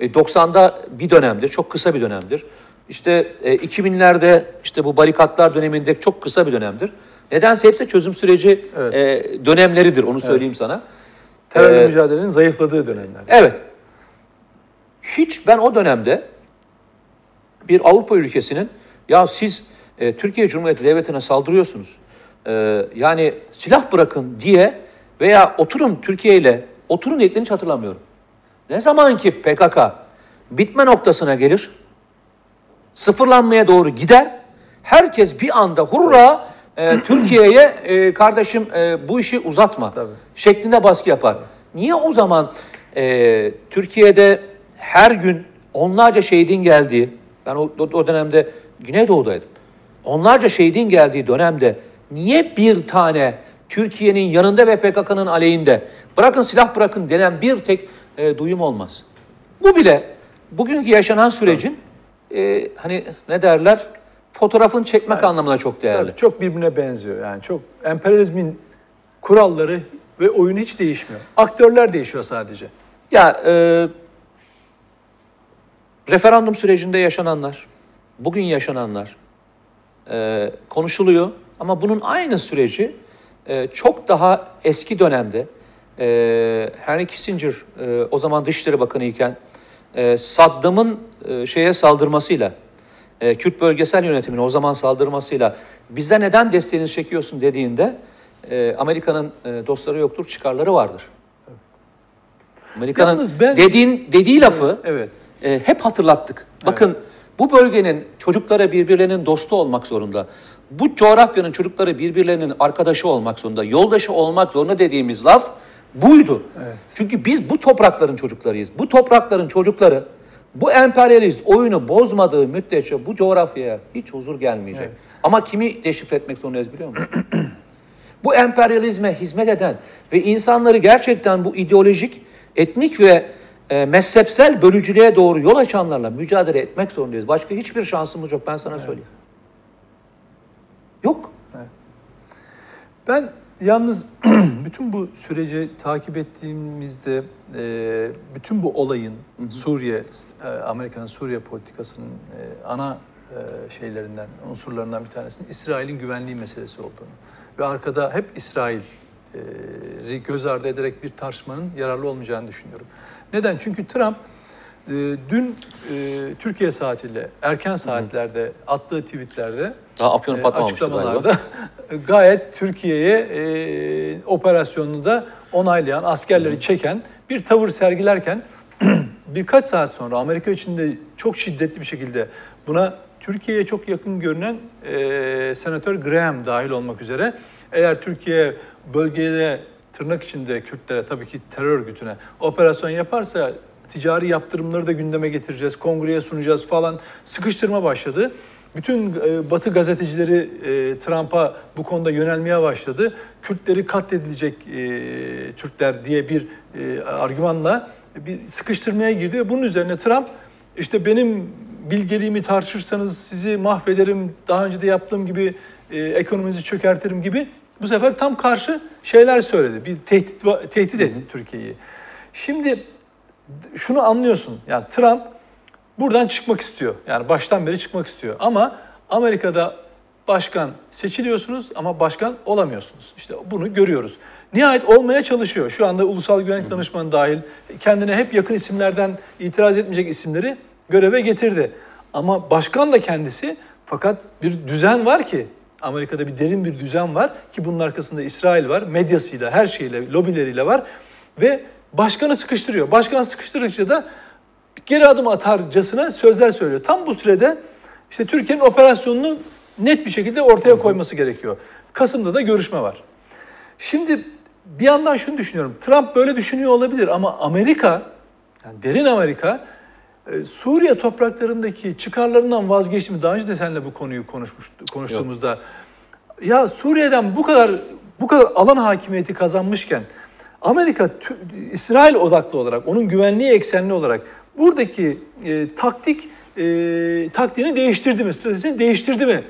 1990'da bir dönemdir, çok kısa bir dönemdir. İşte e, 2000'lerde işte bu barikatlar döneminde çok kısa bir dönemdir. Nedense hepsi çözüm süreci Evet. e, dönemleridir, onu söyleyeyim sana. Terörle Ee, mücadelenin zayıfladığı dönemler. Evet. Hiç ben o dönemde bir Avrupa ülkesinin ya siz e, Türkiye Cumhuriyeti Devleti'ne saldırıyorsunuz. E, yani silah bırakın diye veya oturun Türkiye ile oturun dediklerini hiç hatırlamıyorum. Ne zaman ki PKK bitme noktasına gelir, sıfırlanmaya doğru gider, herkes bir anda hurra e, Türkiye'ye e, kardeşim e, bu işi uzatma Tabii. şeklinde baskı yapar. Niye o zaman e, Türkiye'de her gün onlarca şehidin geldiği, ben o, o, o dönemde Güneydoğu'daydım. Onlarca şehidin geldiği dönemde niye bir tane Türkiye'nin yanında ve PKK'nın aleyhinde bırakın silah bırakın denen bir tek e, duyum olmaz. Bu bile bugünkü yaşanan sürecin e, hani ne derler fotoğrafını çekmek anlamına çok değerli. Tabii, çok birbirine benziyor. Yani çok emperyalizmin kuralları ve oyunu hiç değişmiyor. Aktörler değişiyor sadece. Ya e, referandum sürecinde yaşananlar, bugün yaşananlar e, konuşuluyor ama bunun aynı süreci e, çok daha eski dönemde e, Henry Kissinger e, o zaman Dışişleri Bakanı iken e, Saddam'ın e, şeye saldırmasıyla e, Kürt bölgesel yönetimine o zaman saldırmasıyla bize neden desteğinizi çekiyorsun dediğinde e, Amerika'nın e, dostları yoktur, çıkarları vardır. Amerika'nın ben- dediğin dediği lafı Evet. e, hep hatırlattık. Bakın bu bölgenin çocukları birbirlerinin dostu olmak zorunda. Bu coğrafyanın çocukları birbirlerinin arkadaşı olmak zorunda, yoldaşı olmak zorunda dediğimiz laf buydu. Evet. Çünkü biz bu toprakların çocuklarıyız. Bu toprakların çocukları bu emperyalist oyunu bozmadığı müddetçe bu coğrafyaya hiç huzur gelmeyecek. Evet. Ama kimi deşifre etmek zorundayız biliyor musun? bu emperyalizme hizmet eden ve insanları gerçekten bu ideolojik, etnik ve e, mezhepsel bölücülüğe doğru yol açanlarla mücadele etmek zorundayız. Başka hiçbir şansımız yok ben sana söyleyeyim. Yok. Ben yalnız bütün bu süreci takip ettiğimizde e, bütün bu olayın Suriye, e, Amerika'nın Suriye politikasının e, ana e, şeylerinden, unsurlarından bir tanesinin İsrail'in güvenliği meselesi olduğunu ve arkada hep İsrail'i göz ardı ederek bir tartışmanın yararlı olmayacağını düşünüyorum. Neden? Çünkü Trump e, dün e, Türkiye saatiyle erken saatlerde attığı tweetlerde Daha afyonu e, açıklamalarda gayet Türkiye'ye e, operasyonunu da onaylayan, askerleri çeken bir tavır sergilerken birkaç saat sonra Amerika içinde çok şiddetli bir şekilde buna Türkiye'ye çok yakın görünen e, Senatör Graham dahil olmak üzere eğer Türkiye bölgede tırnak içinde Kürtlere tabii ki terör örgütüne operasyon yaparsa ticari yaptırımları da gündeme getireceğiz, kongreye sunacağız falan sıkıştırma başladı. Bütün e, Batı gazetecileri e, Trump'a bu konuda yönelmeye başladı. Kürtleri katledilecek e, Türkler diye bir e, argümanla bir sıkıştırmaya girdi ve bunun üzerine Trump işte benim bilgeliğimi tartışırsanız sizi mahvederim, daha önce de yaptığım gibi e, ekonominizi çökertirim gibi bu sefer tam karşı şeyler söyledi. Bir tehdit tehdit etti Türkiye'yi. Şimdi şunu anlıyorsun. Yani Trump buradan çıkmak istiyor. Yani baştan beri çıkmak istiyor. Ama Amerika'da başkan seçiliyorsunuz ama başkan olamıyorsunuz. İşte bunu görüyoruz. Nihayet olmaya çalışıyor. Şu anda Ulusal Güvenlik Danışmanı dahil kendine hep yakın isimlerden itiraz etmeyecek isimleri göreve getirdi. Ama başkan da kendisi fakat bir düzen var ki Amerika'da bir derin bir düzen var ki bunun arkasında İsrail var. Medyasıyla, her şeyle, lobileriyle var ve başkanı sıkıştırıyor. Başkan sıkıştırdıkça da geri adım atarcasına sözler söylüyor. Tam bu sürede işte Türkiye'nin operasyonunu net bir şekilde ortaya koyması gerekiyor. Kasım'da da görüşme var. Şimdi bir yandan şunu düşünüyorum. Trump böyle düşünüyor olabilir ama Amerika, yani derin Amerika e, Suriye topraklarındaki çıkarlarından vazgeçti mi? Daha önce de seninle bu konuyu konuşmuştuk, konuştuğumuzda. Yok. Ya Suriye'den bu kadar bu kadar alan hakimiyeti kazanmışken Amerika İsrail odaklı olarak, onun güvenliği eksenli olarak buradaki e, taktik e, taktiğini değiştirdi mi, stratejisini değiştirdi mi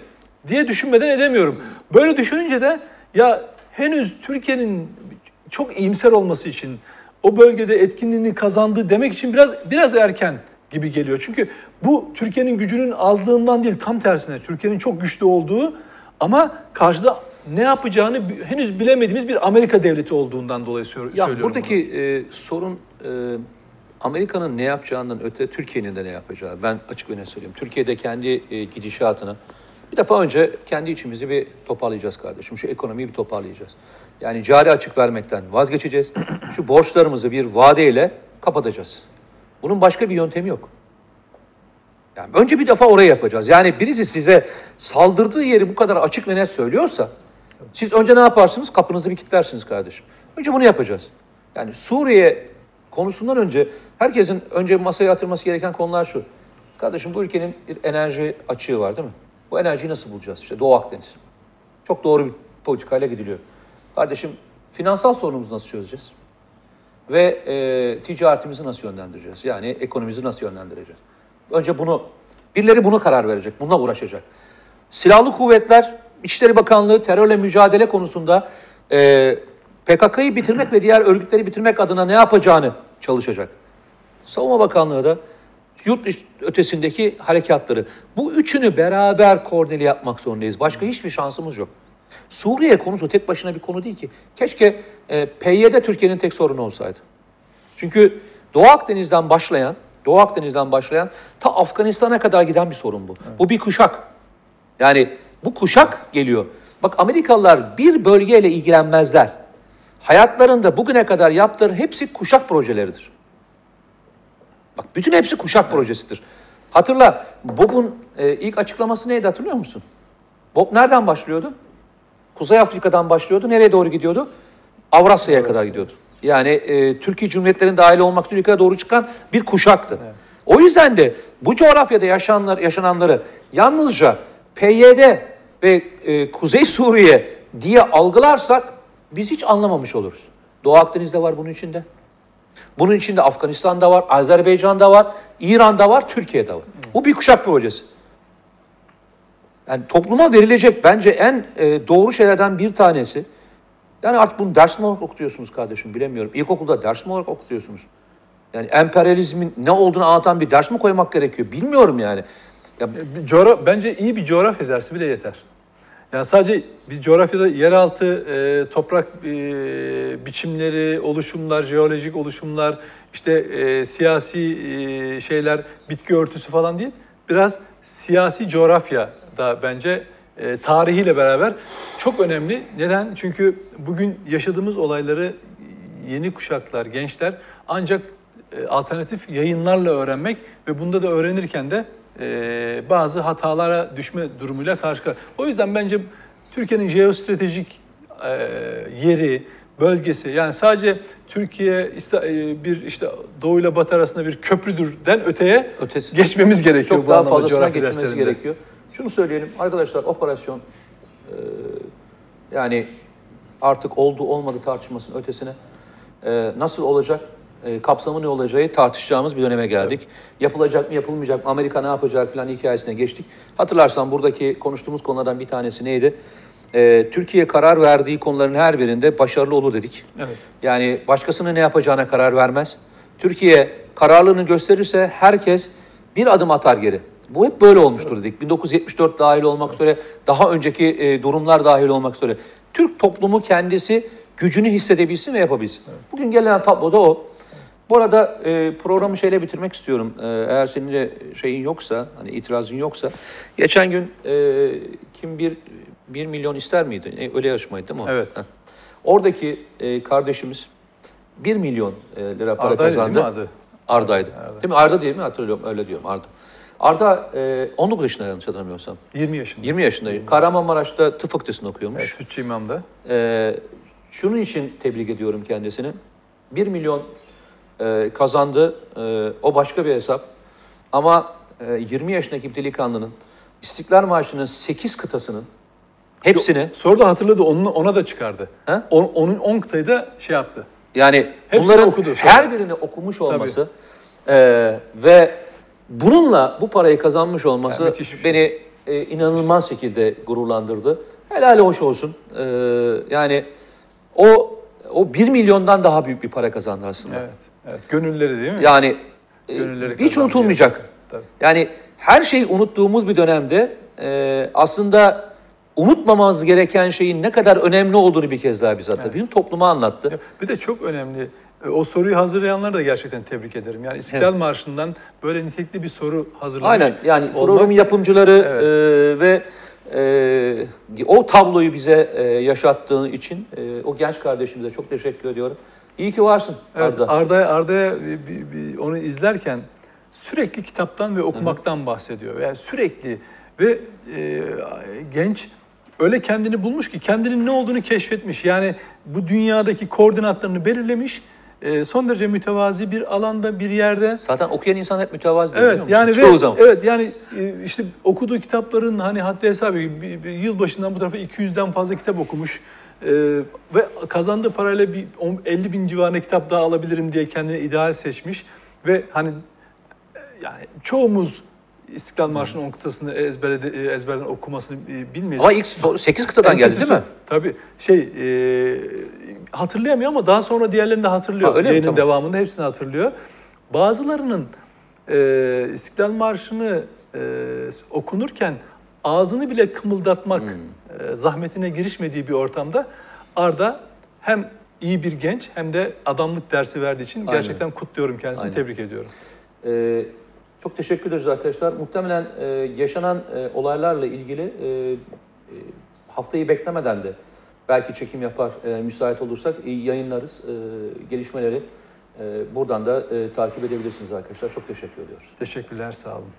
diye düşünmeden edemiyorum. Böyle düşününce de ya henüz Türkiye'nin çok iyimser olması için o bölgede etkinliğini kazandığı demek için biraz biraz erken gibi geliyor. Çünkü bu Türkiye'nin gücünün azlığından değil tam tersine Türkiye'nin çok güçlü olduğu ama karşıda ne yapacağını henüz bilemediğimiz bir Amerika devleti olduğundan dolayı söylüyorum. Ya buradaki e, sorun e, Amerika'nın ne yapacağından öte Türkiye'nin de ne yapacağı. Ben açık ve net söyleyeyim. Türkiye'de kendi e, gidişatını bir defa önce kendi içimizi bir toparlayacağız kardeşim. Şu ekonomiyi bir toparlayacağız. Yani cari açık vermekten vazgeçeceğiz. Şu borçlarımızı bir vadeyle kapatacağız. Bunun başka bir yöntemi yok. Yani önce bir defa orayı yapacağız. Yani birisi size saldırdığı yeri bu kadar açık ve net söylüyorsa siz önce ne yaparsınız? Kapınızı bir kilitlersiniz kardeşim. Önce bunu yapacağız. Yani Suriye konusundan önce herkesin önce masaya yatırması gereken konular şu. Kardeşim bu ülkenin bir enerji açığı var değil mi? Bu enerjiyi nasıl bulacağız? İşte Doğu Akdeniz. Çok doğru bir politikayla gidiliyor. Kardeşim finansal sorunumuzu nasıl çözeceğiz? Ve e, ticaretimizi nasıl yönlendireceğiz? Yani ekonomimizi nasıl yönlendireceğiz? Önce bunu, birileri bunu karar verecek, bununla uğraşacak. Silahlı kuvvetler, İçişleri Bakanlığı terörle mücadele konusunda e, PKK'yı bitirmek ve diğer örgütleri bitirmek adına ne yapacağını çalışacak. Savunma Bakanlığı da yurt ötesindeki harekatları. Bu üçünü beraber koordineli yapmak zorundayız. Başka hiçbir şansımız yok. Suriye konusu tek başına bir konu değil ki. Keşke e, PYD Türkiye'nin tek sorunu olsaydı. Çünkü Doğu Akdeniz'den başlayan, Doğu Akdeniz'den başlayan ta Afganistan'a kadar giden bir sorun bu. Evet. Bu bir kuşak. Yani bu kuşak geliyor. Bak Amerikalılar bir bölgeyle ilgilenmezler. Hayatlarında bugüne kadar yaptığı hepsi kuşak projeleridir. Bak bütün hepsi kuşak projesidir. Hatırla Bob'un e, ilk açıklaması neydi hatırlıyor musun? Bob nereden başlıyordu? Kuzey Afrika'dan başlıyordu. Nereye doğru gidiyordu? Avrasya'ya kadar gidiyordu. Yani e, Türkiye Cumhuriyetlerinin dahil olmak üzere doğru çıkan bir kuşaktı. Evet. O yüzden de bu coğrafyada yaşananlar, yaşananları yalnızca PYD ve e, Kuzey Suriye diye algılarsak biz hiç anlamamış oluruz. Doğu Akdeniz'de var bunun içinde. Bunun içinde Afganistan'da var, Azerbaycan'da var, İran'da var, Türkiye'de var. Bu bir kuşak projesi. Yani topluma verilecek bence en e, doğru şeylerden bir tanesi. Yani artık bunu ders mi olarak okutuyorsunuz kardeşim bilemiyorum. İlkokulda ders mi olarak okutuyorsunuz? Yani emperyalizmin ne olduğunu anlatan bir ders mi koymak gerekiyor? Bilmiyorum yani. Ya, Bir coğra- bence iyi bir coğrafya dersi bile yeter. Yani sadece bir coğrafyada yeraltı e, toprak e, biçimleri, oluşumlar, jeolojik oluşumlar, işte e, siyasi e, şeyler, bitki örtüsü falan değil. Biraz siyasi coğrafya da bence e, tarihiyle beraber çok önemli. Neden? Çünkü bugün yaşadığımız olayları yeni kuşaklar, gençler ancak e, alternatif yayınlarla öğrenmek ve bunda da öğrenirken de e, bazı hatalara düşme durumuyla karşı karşıya. O yüzden bence Türkiye'nin jeostratejik e, yeri, bölgesi yani sadece Türkiye e, bir işte doğu ile batı arasında bir köprüdürden öteye Ötesi. geçmemiz gerekiyor çok daha fazlasına derslerinde. gerekiyor. Şunu söyleyelim arkadaşlar operasyon e, yani artık oldu olmadı tartışmasının ötesine e, nasıl olacak, e, kapsamı ne olacağı tartışacağımız bir döneme geldik. Yapılacak mı yapılmayacak mı, Amerika ne yapacak falan hikayesine geçtik. Hatırlarsan buradaki konuştuğumuz konulardan bir tanesi neydi? E, Türkiye karar verdiği konuların her birinde başarılı olur dedik. Evet. Yani başkasının ne yapacağına karar vermez. Türkiye kararlılığını gösterirse herkes bir adım atar geri. Bu hep böyle olmuştur dedik. 1974 dahil olmak üzere, daha önceki e, durumlar dahil olmak üzere. Türk toplumu kendisi gücünü hissedebilsin ve yapabilsin. Bugün gelinen tablo da o. Bu arada e, programı şeyle bitirmek istiyorum. E, eğer senin de şeyin yoksa, hani itirazın yoksa. Geçen gün e, kim bir, bir milyon ister miydi? E, öyle yarışmaydı değil mi? Evet. Heh. Oradaki e, kardeşimiz 1 milyon e, lira para Arda'ydı değil kazandı. mi adı? Arda'ydı. Arda. Değil mi? Arda değil mi? Hatırlıyorum. Öyle diyorum. Arda. Arda e, 19 yaşında yanlış hatırlamıyorsam. 20 yaşında. 20 yaşında. Kahramanmaraş'ta tıp fakültesini okuyormuş. Evet, Sütçü İmam'da. Ee, şunun için tebrik ediyorum kendisini. 1 milyon e, kazandı. E, o başka bir hesap. Ama e, 20 yaşındaki bir delikanlının İstiklal Marşı'nın 8 kıtasının hepsini Soruda hatırladı, onu, ona da çıkardı. He? On, onun 10 kıtayı da şey yaptı. yani Hepsini bunların okudu sonra. her birini okumuş olması e, ve bununla bu parayı kazanmış olması Yani bir şey. beni e, inanılmaz şekilde gururlandırdı. Helal hoş olsun. E, yani o o 1 milyondan daha büyük bir para kazandı aslında. Evet. Evet. Gönülleri değil mi? Yani e, Gönülleri hiç unutulmayacak. yani. Tabii. Yani her şey unuttuğumuz bir dönemde e, aslında unutmamamız gereken şeyin ne kadar önemli olduğunu bir kez daha bize hatırlattı. Bizim topluma anlattı. Bir de çok önemli. e, O soruyu hazırlayanları da gerçekten tebrik ederim. Yani İstiklal Evet. Marşı'ndan böyle nitelikli bir soru hazırlamış. Aynen yani olmak- programın yapımcıları Evet. e, ve e, o tabloyu bize e, yaşattığı için e, o genç kardeşimize çok teşekkür ediyorum. İyi ki varsın Evet, Arda. Arda'ya Arda'ya onu izlerken sürekli kitaptan ve okumaktan bahsediyor. Yani sürekli ve e, genç öyle kendini bulmuş ki kendinin ne olduğunu keşfetmiş. Yani bu dünyadaki koordinatlarını belirlemiş. e, son derece mütevazi bir alanda bir yerde Zaten okuyan insan hep mütevazı. Evet yani Çoğu ve zaman. evet yani e, işte okuduğu kitapların hani haddi hesabı yıl başından bu tarafa 200'den fazla kitap okumuş. E, ve kazandığı parayla bir 10 50 bin civarında kitap daha alabilirim diye kendine ideal seçmiş ve hani e, yani çoğumuz İstiklal Marşı'nın 10 kıtasını ezbere, e, ezberden okumasını e, bilmeyiz. Ama ilk 8 kıtadan En geldi değil mi? Tabii. Şey e, hatırlayamıyor ama daha sonra diğerlerini de hatırlıyor. Ha, öyle? Yayının Tamam. devamında hepsini hatırlıyor. Bazılarının e, İstiklal Marşı'nı e, okunurken ağzını bile kımıldatmak Hmm. e, zahmetine girişmediği bir ortamda Arda hem iyi bir genç hem de adamlık dersi verdiği için Aynen. gerçekten kutluyorum kendisini, Aynen. tebrik ediyorum. Ee, çok teşekkür ederiz arkadaşlar. Muhtemelen e, yaşanan e, olaylarla ilgili e, e, haftayı beklemeden de belki çekim yapar e, müsait olursak e, yayınlarız e, gelişmeleri. E, buradan da e, takip edebilirsiniz arkadaşlar. Çok teşekkür ediyoruz. Teşekkürler, sağ olun.